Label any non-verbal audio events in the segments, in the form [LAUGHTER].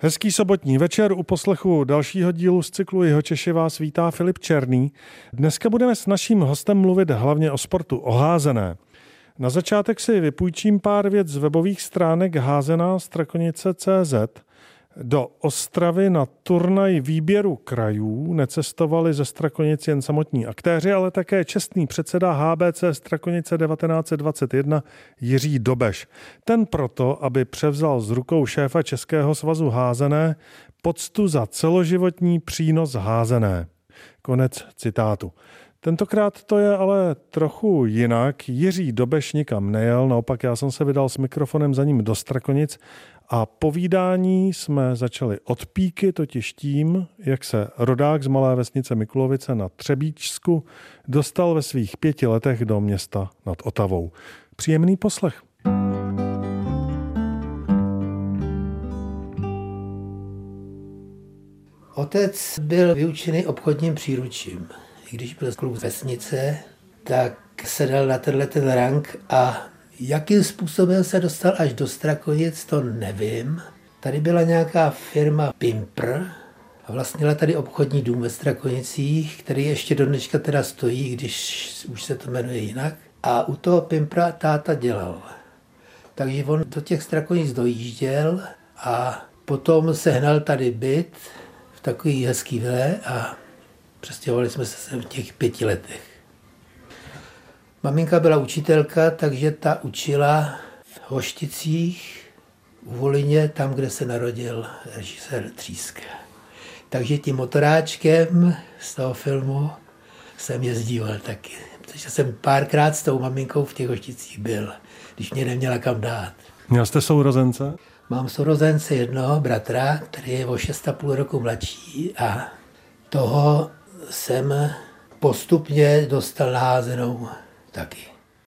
Hezký sobotní večer u poslechu dalšího dílu z cyklu Jeho Češi vás vítá Filip Černý. Dneska budeme s naším hostem mluvit hlavně o sportu, o. Na začátek si vypůjčím pár věc z webových stránek házená strakonice.cz. Do Ostravy na turnaj výběru krajů necestovali ze Strakonic jen samotní aktéři, ale také čestný předseda HBC Strakonice 1921 Jiří Dobeš. Ten proto, aby převzal z rukou šéfa Českého svazu házené poctu za celoživotní přínos házené. Konec citátu. Tentokrát to je ale trochu jinak. Jiří Dobeš nikam nejel, naopak já jsem se vydal s mikrofonem za ním do Strakonic a povídání jsme začali od píky, totiž tím, jak se rodák z malé vesnice Mikulovice na Třebíčsku dostal ve svých pěti letech do města nad Otavou. Příjemný poslech. Otec byl vyučený obchodním příručím. I když byl kluk vesnice, tak se dal na tenhle ten rang a Jakým způsobem se dostal až do Strakonic, to nevím. Tady byla nějaká firma Pimpr a vlastnila tady obchodní dům ve Strakonicích, který ještě do dneška teda stojí, když už se to jmenuje jinak. A u toho Pimpra táta dělal. Takže on do těch Strakonic dojížděl a potom sehnal tady byt v takový hezký vile a přestěhovali jsme se sem v těch pěti letech. Maminka byla učitelka, takže ta učila v Hošticích, u Volině, tam, kde se narodil režisér Tříska. Takže tím motoráčkem z toho filmu jsem jezdíval taky. Protože jsem párkrát s tou maminkou v těch Hošticích byl, když mě neměla kam dát. Měl jste sourozence? Mám sourozence jednoho bratra, který je o 6,5 roku mladší a toho jsem postupně dostal naházenou taky.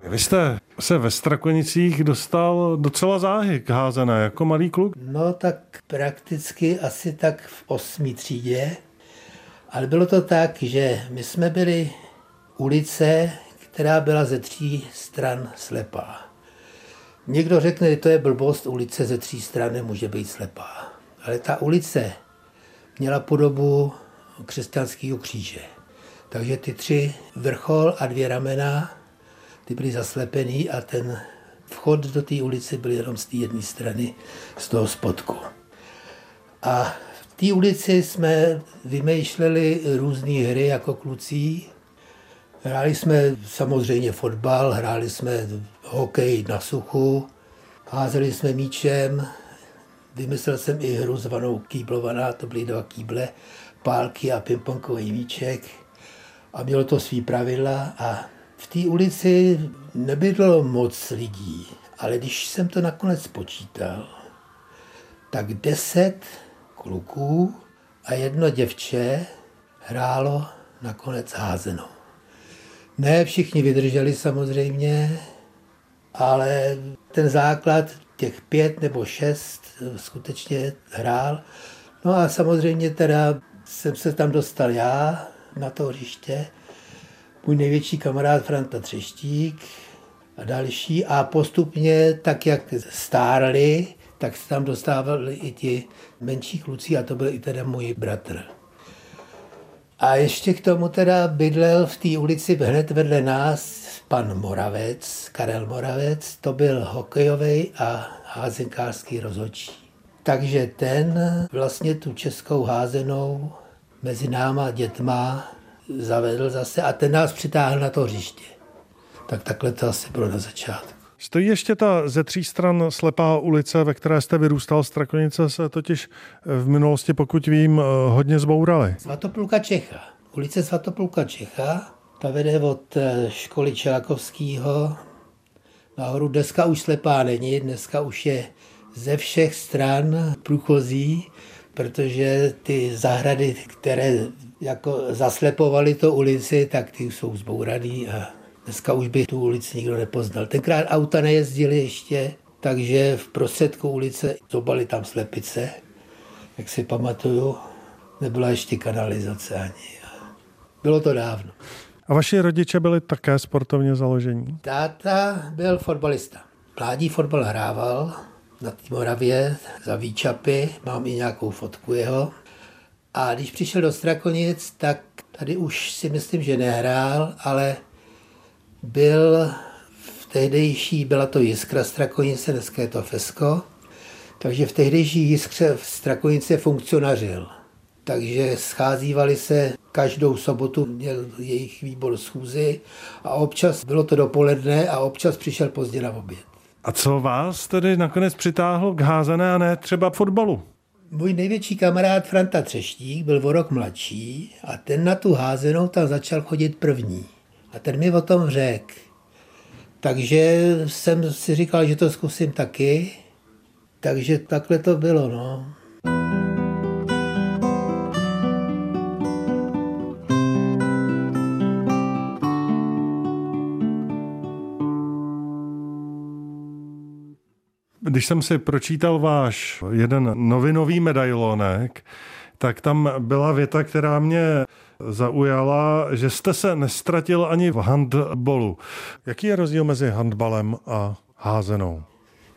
Vy jste se ve Strakonicích dostal docela záhy k házené, jako malý kluk? No tak prakticky asi tak v osmý třídě. Ale bylo to tak, že my jsme byli ulice, která byla ze tří stran slepá. Někdo řekne, že to je blbost, ulice ze tří stran nemůže být slepá. Ale ta ulice měla podobu křesťanského kříže. Takže ty tři vrchol a dvě ramena ty byly zaslepený a ten vchod do té ulice byl jenom z té jedné strany, z toho spodku. A v té ulici jsme vymýšleli různé hry jako kluci. Hráli jsme samozřejmě fotbal, hráli jsme hokej na suchu, házeli jsme míčem, vymyslel jsem i hru zvanou kýblovaná, to byly dva kýble, pálky a pingpongový míček. A mělo to svý pravidla a v té ulici nebylo moc lidí, ale když jsem to nakonec počítal, tak deset kluků a jedno děvče hrálo nakonec házenou. Ne všichni vydrželi samozřejmě, ale ten základ těch pět nebo šest skutečně hrál. No a samozřejmě teda jsem se tam dostal já na to hřiště můj největší kamarád Franta Třeštík a další. A postupně, tak jak stárli, tak se tam dostávali i ti menší kluci a to byl i teda můj bratr. A ještě k tomu teda bydlel v té ulici hned vedle nás pan Moravec, Karel Moravec, to byl hokejový a házenkářský rozhodčí. Takže ten vlastně tu českou házenou mezi náma dětma zavedl zase a ten nás přitáhl na to hřiště. Tak takhle to asi bylo na začátku. Stojí ještě ta ze tří stran slepá ulice, ve které jste vyrůstal. Strakonice se totiž v minulosti, pokud vím, eh, hodně zbourali. Svatopluka Čecha. Ulice Svatopluka Čecha, ta vede od eh, školy Čelakovského nahoru. Dneska už slepá není, dneska už je ze všech stran průchozí, protože ty zahrady, které jako zaslepovali to ulici, tak ty jsou zbouraný a dneska už by tu ulici nikdo nepoznal. Tenkrát auta nejezdily ještě, takže v prostředku ulice zobali tam slepice, jak si pamatuju, nebyla ještě kanalizace ani. Bylo to dávno. A vaši rodiče byli také sportovně založení? Táta byl fotbalista. Mládí fotbal hrával, na té Moravě za Výčapy, mám i nějakou fotku jeho. A když přišel do Strakonic, tak tady už si myslím, že nehrál, ale byl v tehdejší, byla to Jiskra Strakonice, dneska je to Fesko, takže v tehdejší Jiskře v Strakonice funkcionařil. Takže scházívali se každou sobotu, měl jejich výbor schůzy a občas bylo to dopoledne a občas přišel pozdě na oběd. A co vás tedy nakonec přitáhlo k házené a ne třeba fotbalu? Můj největší kamarád Franta Třeštík byl o rok mladší a ten na tu házenou tam začal chodit první. A ten mi o tom řekl. Takže jsem si říkal, že to zkusím taky. Takže takhle to bylo, no. Když jsem si pročítal váš jeden novinový medailonek, tak tam byla věta, která mě zaujala, že jste se nestratil ani v handbolu. Jaký je rozdíl mezi handbalem a házenou?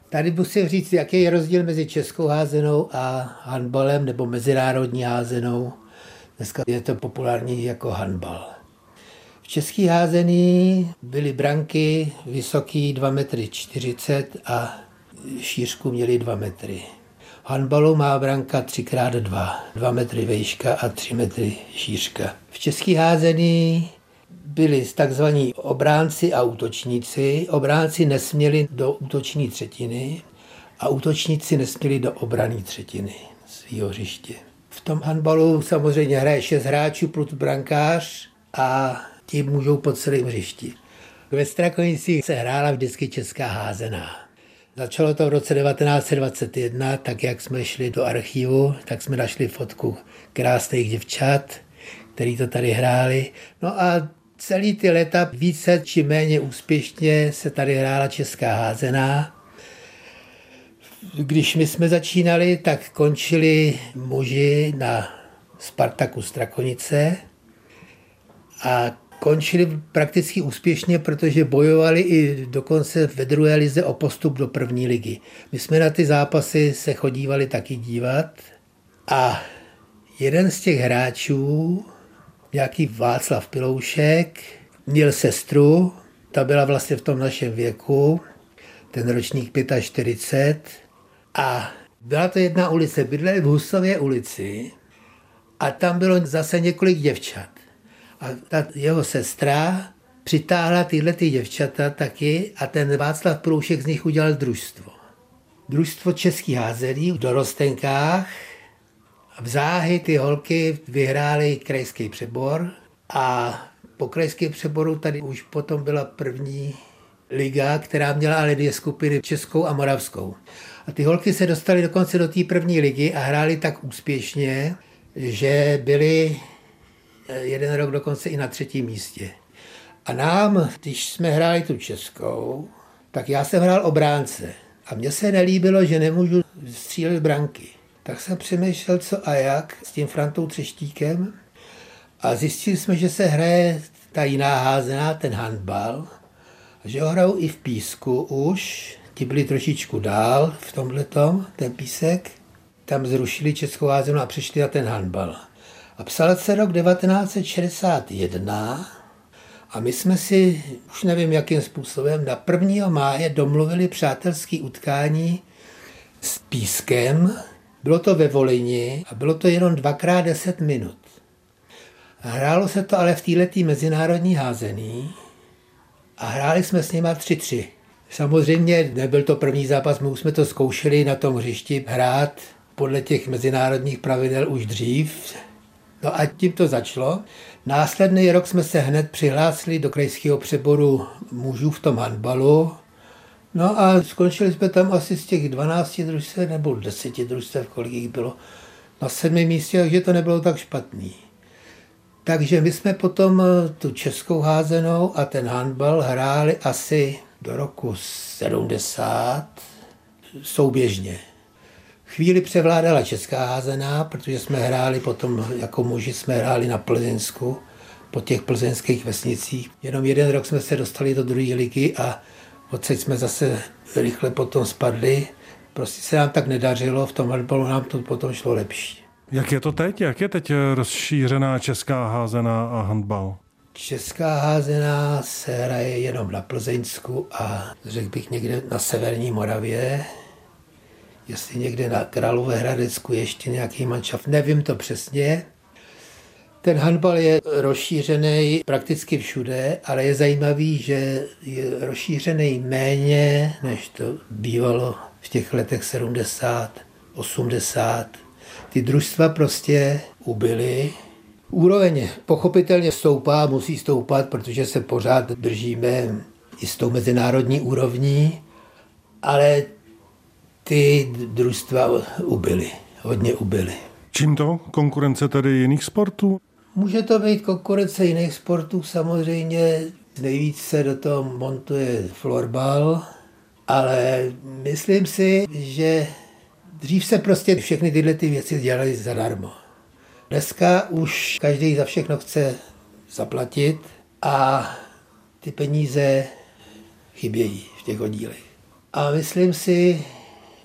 Tady musím říct, jaký je rozdíl mezi českou házenou a handbalem nebo mezinárodní házenou. Dneska je to populární jako handbal. V český házený byly branky vysoký 2 metry 40 a šířku měli 2 metry. Handbalu má branka 3x2, 2 metry vejška a 3 metry šířka. V český házený byli takzvaní obránci a útočníci. Obránci nesměli do útoční třetiny a útočníci nesměli do obrané třetiny svého hřiště. V tom handbalu samozřejmě hraje 6 hráčů plus brankář a ti můžou po celém hřišti. Ve Strakonicích se hrála vždycky česká házená. Začalo to v roce 1921, tak jak jsme šli do archivu, tak jsme našli fotku krásných děvčat, který to tady hráli. No a celý ty leta více či méně úspěšně se tady hrála česká házená. Když my jsme začínali, tak končili muži na Spartaku Strakonice a končili prakticky úspěšně, protože bojovali i dokonce ve druhé lize o postup do první ligy. My jsme na ty zápasy se chodívali taky dívat a jeden z těch hráčů, nějaký Václav Piloušek, měl sestru, ta byla vlastně v tom našem věku, ten ročník 45 a byla to jedna ulice, bydleli v Husově ulici a tam bylo zase několik děvčat. A ta jeho sestra přitáhla tyhle ty děvčata taky a ten Václav Proušek z nich udělal družstvo. Družstvo český házelí v dorostenkách. V záhy ty holky vyhrály krajský přebor a po krajském přeboru tady už potom byla první liga, která měla ale dvě skupiny, českou a moravskou. A ty holky se dostaly dokonce do té první ligy a hrály tak úspěšně, že byly jeden rok dokonce i na třetím místě. A nám, když jsme hráli tu českou, tak já jsem hrál obránce. A mně se nelíbilo, že nemůžu střílet branky. Tak jsem přemýšlel, co a jak s tím Frantou Třeštíkem. A zjistili jsme, že se hraje ta jiná házená, ten handbal. A že ho hrajou i v písku už. Ti byli trošičku dál v tomhle ten písek. Tam zrušili českou házenou a přešli na ten handbal. A psal se rok 1961 a my jsme si, už nevím jakým způsobem, na 1. máje domluvili přátelské utkání s Pískem. Bylo to ve Volini a bylo to jenom dvakrát 10 minut. Hrálo se to ale v této mezinárodní házený a hráli jsme s nima 3-3. Samozřejmě nebyl to první zápas, my už jsme to zkoušeli na tom hřišti hrát podle těch mezinárodních pravidel už dřív, No a tím to začalo. Následný rok jsme se hned přihlásili do krajského přeboru mužů v tom handbalu. No a skončili jsme tam asi z těch 12 družstev nebo 10 družstev, kolik jich bylo, na sedmém místě, takže to nebylo tak špatný. Takže my jsme potom eh, tu českou házenou a ten handbal hráli asi do roku 70 souběžně. Chvíli převládala česká házená, protože jsme hráli potom, jako muži jsme hráli na Plzeňsku, po těch plzeňských vesnicích. Jenom jeden rok jsme se dostali do druhé ligy a odsaď jsme zase rychle potom spadli. prostě se nám tak nedařilo, v tom handballu nám to potom šlo lepší. Jak je to teď? Jak je teď rozšířená česká házená a handbal? Česká házená se hraje jenom na Plzeňsku a řekl bych někde na severní Moravě. Jestli někde na Královéhradecku ještě nějaký manšaft, nevím to přesně. Ten handbal je rozšířený prakticky všude, ale je zajímavý, že je rozšířený méně, než to bývalo v těch letech 70, 80. Ty družstva prostě ubyly. Úroveň pochopitelně stoupá, musí stoupat, protože se pořád držíme i s tou mezinárodní úrovní, ale ty družstva ubyly, hodně ubyly. Čím to? Konkurence tedy jiných sportů? Může to být konkurence jiných sportů, samozřejmě nejvíc se do toho montuje florbal, ale myslím si, že dřív se prostě všechny tyhle ty věci dělaly zadarmo. Dneska už každý za všechno chce zaplatit a ty peníze chybějí v těch oddílech. A myslím si,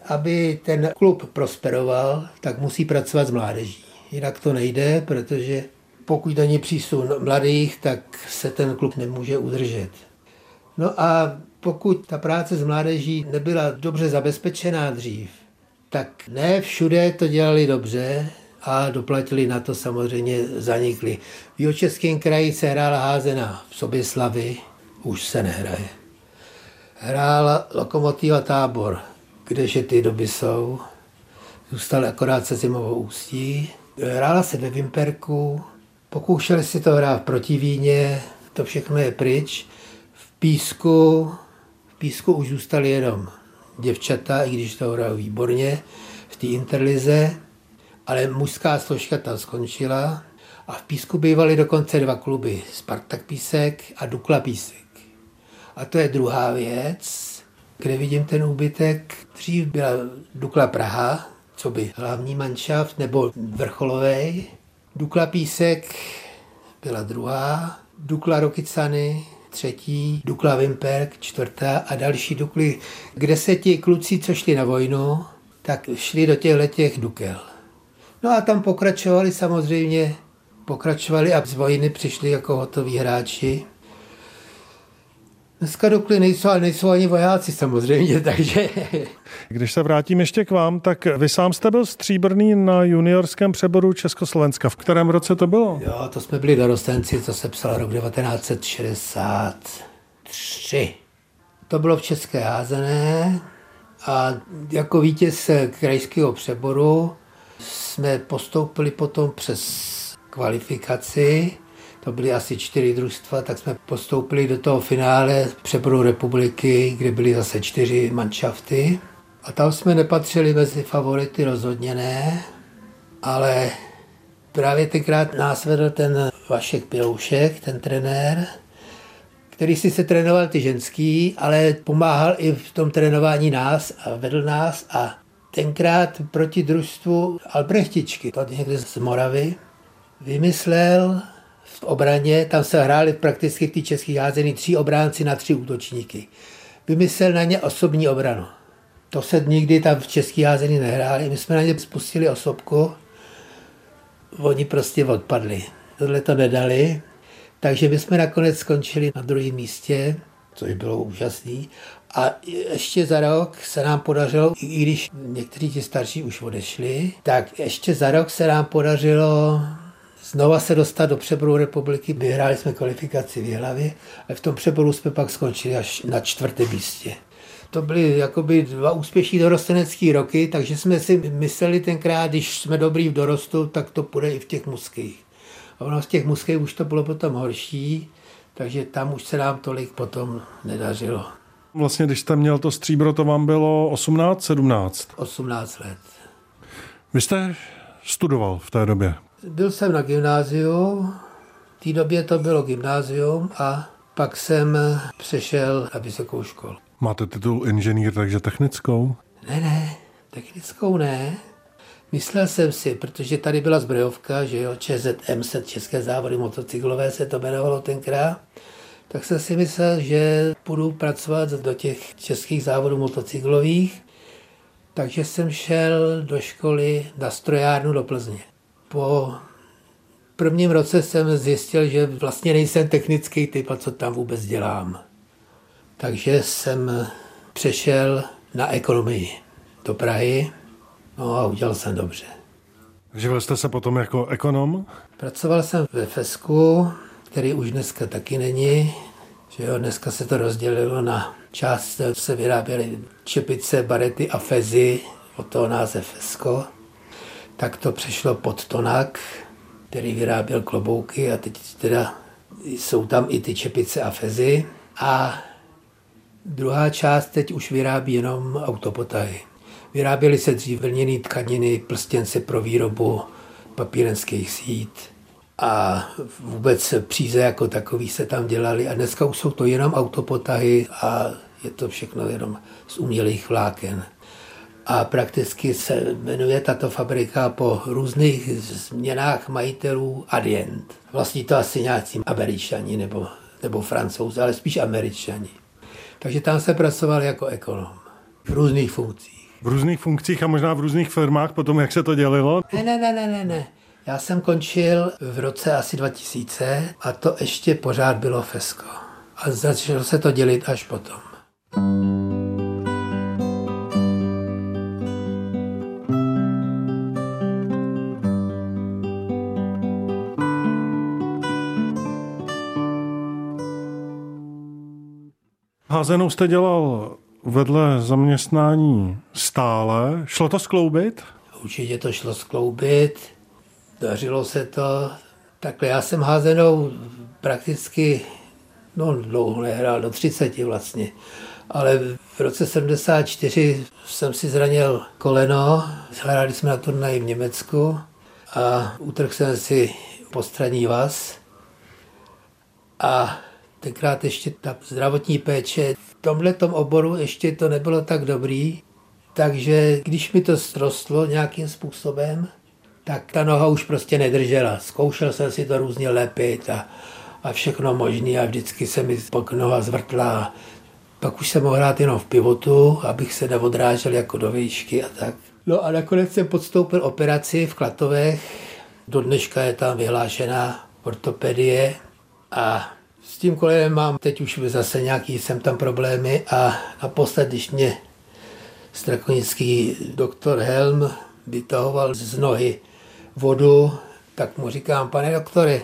aby ten klub prosperoval, tak musí pracovat s mládeží. Jinak to nejde, protože pokud není přísun mladých, tak se ten klub nemůže udržet. No a pokud ta práce s mládeží nebyla dobře zabezpečená dřív, tak ne všude to dělali dobře a doplatili na to samozřejmě zanikli. V Jočeském kraji se hrála házená v Soběslavi, už se nehraje. Hrála Lokomotiva Tábor, kdeže ty doby jsou. Zůstal akorát se zimovou ústí. Hrála se ve Vimperku, Pokoušeli si to hrát proti Víně, to všechno je pryč. V písku, v písku už zůstali jenom děvčata, i když to hrál výborně v té interlize, ale mužská složka tam skončila a v písku bývaly dokonce dva kluby, Spartak Písek a Dukla Písek. A to je druhá věc, kde vidím ten úbytek. Dřív byla Dukla Praha, co by hlavní manšaft, nebo vrcholový, Dukla Písek byla druhá, Dukla Rokicany třetí, Dukla Vimperk čtvrtá a další Dukly, kde se ti kluci, co šli na vojnu, tak šli do těchto těch Dukel. No a tam pokračovali samozřejmě, pokračovali a z vojny přišli jako hotoví hráči. Dneska Dukly nejsou, ale nejsou ani vojáci samozřejmě, [LAUGHS] takže... Když se vrátím ještě k vám, tak vy sám jste byl stříbrný na juniorském přeboru Československa. V kterém roce to bylo? Jo, to jsme byli dorostenci, to se psal rok 1963. To bylo v České házené a jako vítěz krajského přeboru jsme postoupili potom přes kvalifikaci to byly asi čtyři družstva, tak jsme postoupili do toho finále přeboru republiky, kde byly zase čtyři manšafty. A tam jsme nepatřili mezi favority, rozhodně ne, ale právě tenkrát nás vedl ten Vašek Piloušek, ten trenér, který si se trénoval ty ženský, ale pomáhal i v tom trénování nás a vedl nás a tenkrát proti družstvu Albrechtičky, to někde z Moravy, vymyslel v obraně, tam se hráli prakticky ty český házený tři obránci na tři útočníky. Vymyslel na ně osobní obranu. To se nikdy tam v český házený nehráli. My jsme na ně spustili osobku, oni prostě odpadli. Tohle to nedali, takže my jsme nakonec skončili na druhém místě, což bylo úžasné. A ještě za rok se nám podařilo, i když někteří ti starší už odešli, tak ještě za rok se nám podařilo znova se dostat do přeboru republiky. Vyhráli jsme kvalifikaci v hlavě a v tom přeboru jsme pak skončili až na čtvrtém místě. To byly jakoby dva úspěšní dorostenecké roky, takže jsme si mysleli tenkrát, když jsme dobrý v dorostu, tak to půjde i v těch muských. A ono v těch muských už to bylo potom horší, takže tam už se nám tolik potom nedařilo. Vlastně, když jste měl to stříbro, to vám bylo 18, 17? 18 let. Vy jste studoval v té době? Byl jsem na gymnáziu, v té době to bylo gymnázium a pak jsem přešel na vysokou školu. Máte titul inženýr, takže technickou? Ne, ne, technickou ne. Myslel jsem si, protože tady byla zbrojovka, že jo, ČZM, set České závody motocyklové se to jmenovalo tenkrát, tak jsem si myslel, že půjdu pracovat do těch českých závodů motocyklových Takže jsem šel do školy na strojárnu do Plzně. Po prvním roce jsem zjistil, že vlastně nejsem technický typ a co tam vůbec dělám. Takže jsem přešel na ekonomii do Prahy no a udělal jsem dobře. Živil jste se potom jako ekonom? Pracoval jsem ve Fesku, který už dneska taky není. Že jo, dneska se to rozdělilo na část, se vyráběly čepice, barety a fezy, od toho název Fesko. Tak to přešlo pod Tonak, který vyráběl klobouky a teď teda jsou tam i ty čepice a fezy. A druhá část teď už vyrábí jenom autopotahy. Vyráběly se dřív vlněné tkaniny, prstěnce pro výrobu papírenských sít a vůbec příze jako takový se tam dělali a dneska už jsou to jenom autopotahy a je to všechno jenom z umělých vláken. A prakticky se jmenuje tato fabrika po různých změnách majitelů Adient. Vlastní to asi nějací američani nebo, nebo francouzi, ale spíš američani. Takže tam se pracoval jako ekonom v různých funkcích. V různých funkcích a možná v různých firmách potom, jak se to dělilo? Ne, ne, ne, ne, ne, ne. Já jsem končil v roce asi 2000 a to ještě pořád bylo Fesko. A začalo se to dělit až potom. Házenou jste dělal vedle zaměstnání stále. Šlo to skloubit? Určitě to šlo skloubit, dařilo se to. Takhle já jsem házenou prakticky, no dlouho nehrál, do 30 vlastně. Ale v roce 74 jsem si zranil koleno, hráli jsme na turnaji v Německu a utrhl jsem si postranní vás. A tenkrát ještě ta zdravotní péče tomhle oboru ještě to nebylo tak dobrý, takže když mi to zrostlo nějakým způsobem, tak ta noha už prostě nedržela. Zkoušel jsem si to různě lepit a, a všechno možné a vždycky se mi pak noha zvrtla. Pak už jsem mohl hrát jenom v pivotu, abych se neodrážel jako do výšky a tak. No a nakonec jsem podstoupil operaci v Klatovech. Do dneška je tam vyhlášená ortopedie a s tím kolenem mám teď už zase nějaký jsem tam problémy a naposled, když mě strakonický doktor Helm vytahoval z nohy vodu, tak mu říkám, pane doktore,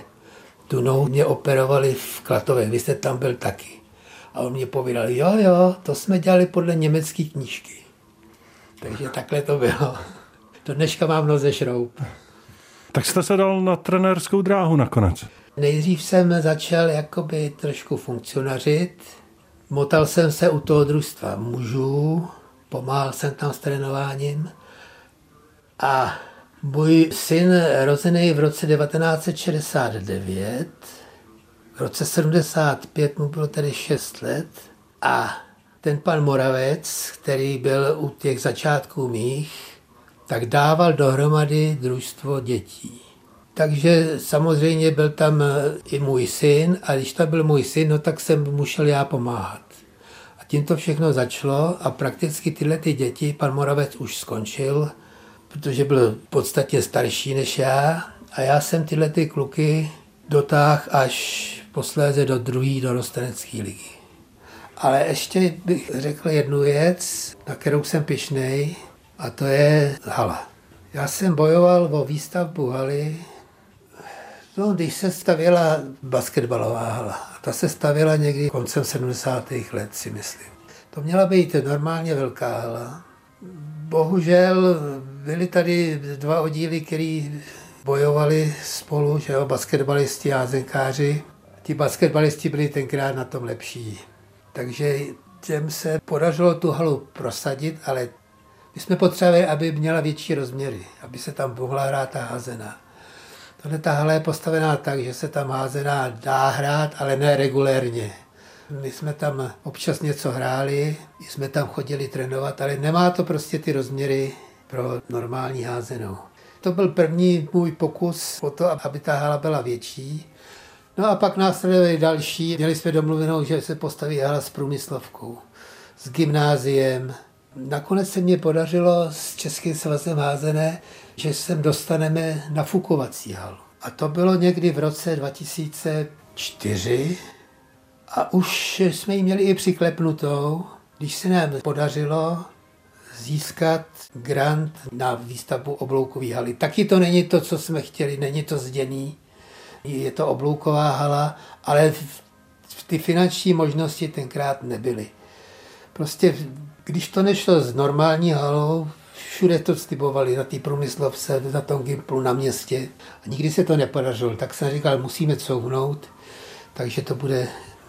tu nohu mě operovali v Klatově, vy jste tam byl taky. A on mě povídal, jo, jo, to jsme dělali podle německé knížky. Takže takhle to bylo. Do dneška mám noze šroub. Tak jste se dal na trenérskou dráhu nakonec. Nejdřív jsem začal jakoby trošku funkcionařit. Motal jsem se u toho družstva mužů, pomáhal jsem tam s trénováním. A můj syn, rozený v roce 1969, v roce 75 mu bylo tedy 6 let a ten pan Moravec, který byl u těch začátků mých, tak dával dohromady družstvo dětí. Takže samozřejmě byl tam eh, i můj syn a když to byl můj syn, no tak jsem musel já pomáhat. A tím to všechno začalo a prakticky tyhle ty děti, pan Moravec už skončil, protože byl podstatně starší než já a já jsem tyhle ty kluky dotáhl až posléze do druhé dorostenecké ligy. Ale ještě bych řekl jednu věc, na kterou jsem pišnej, a to je hala. Já jsem bojoval o výstavbu haly No, když se stavěla basketbalová hala, a ta se stavěla někdy koncem 70. let, si myslím. To měla být normálně velká hala. Bohužel byly tady dva oddíly, který bojovali spolu, že jo, basketbalisti a zenkáři. Ti basketbalisti byli tenkrát na tom lepší. Takže těm se podařilo tu halu prosadit, ale my jsme potřebovali, aby měla větší rozměry, aby se tam mohla hrát ta házená. Tohle ta hala je postavená tak, že se tam házená dá hrát, ale ne regulérně. My jsme tam občas něco hráli, jsme tam chodili trénovat, ale nemá to prostě ty rozměry pro normální házenou. To byl první můj pokus o to, aby ta hala byla větší. No a pak následovali další. Měli jsme domluvenou, že se postaví hala s průmyslovkou, s gymnáziem, Nakonec se mě podařilo s Českým svazem házené, že sem dostaneme nafukovací halu. A to bylo někdy v roce 2004 a už jsme ji měli i přiklepnutou, když se nám podařilo získat grant na výstavbu obloukové haly. Taky to není to, co jsme chtěli, není to zděný, je to oblouková hala, ale ty finanční možnosti tenkrát nebyly. Prostě, když to nešlo s normální halou, všude to slibovali, na té průmyslovce, na tom Gimplu, na městě. A nikdy se to nepodařilo. Tak jsem říkal, musíme couhnout, takže to bude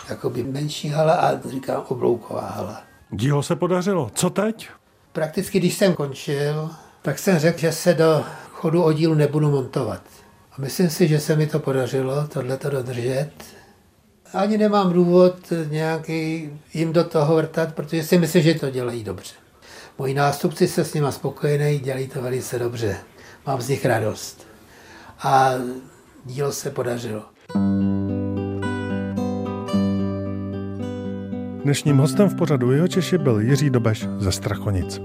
jakoby menší hala a říkám oblouková hala. Dílo se podařilo. Co teď? Prakticky, když jsem končil, tak jsem řekl, že se do chodu oddílu nebudu montovat. A myslím si, že se mi to podařilo, tohleto dodržet. Ani nemám důvod nějaký jim do toho vrtat, protože si myslím, že to dělají dobře. Moji nástupci se s nima spokojený, dělají to velice dobře. Mám z nich radost. A dílo se podařilo. Dnešním hostem v pořadu Jeho Češi byl Jiří Dobeš ze Strachonic.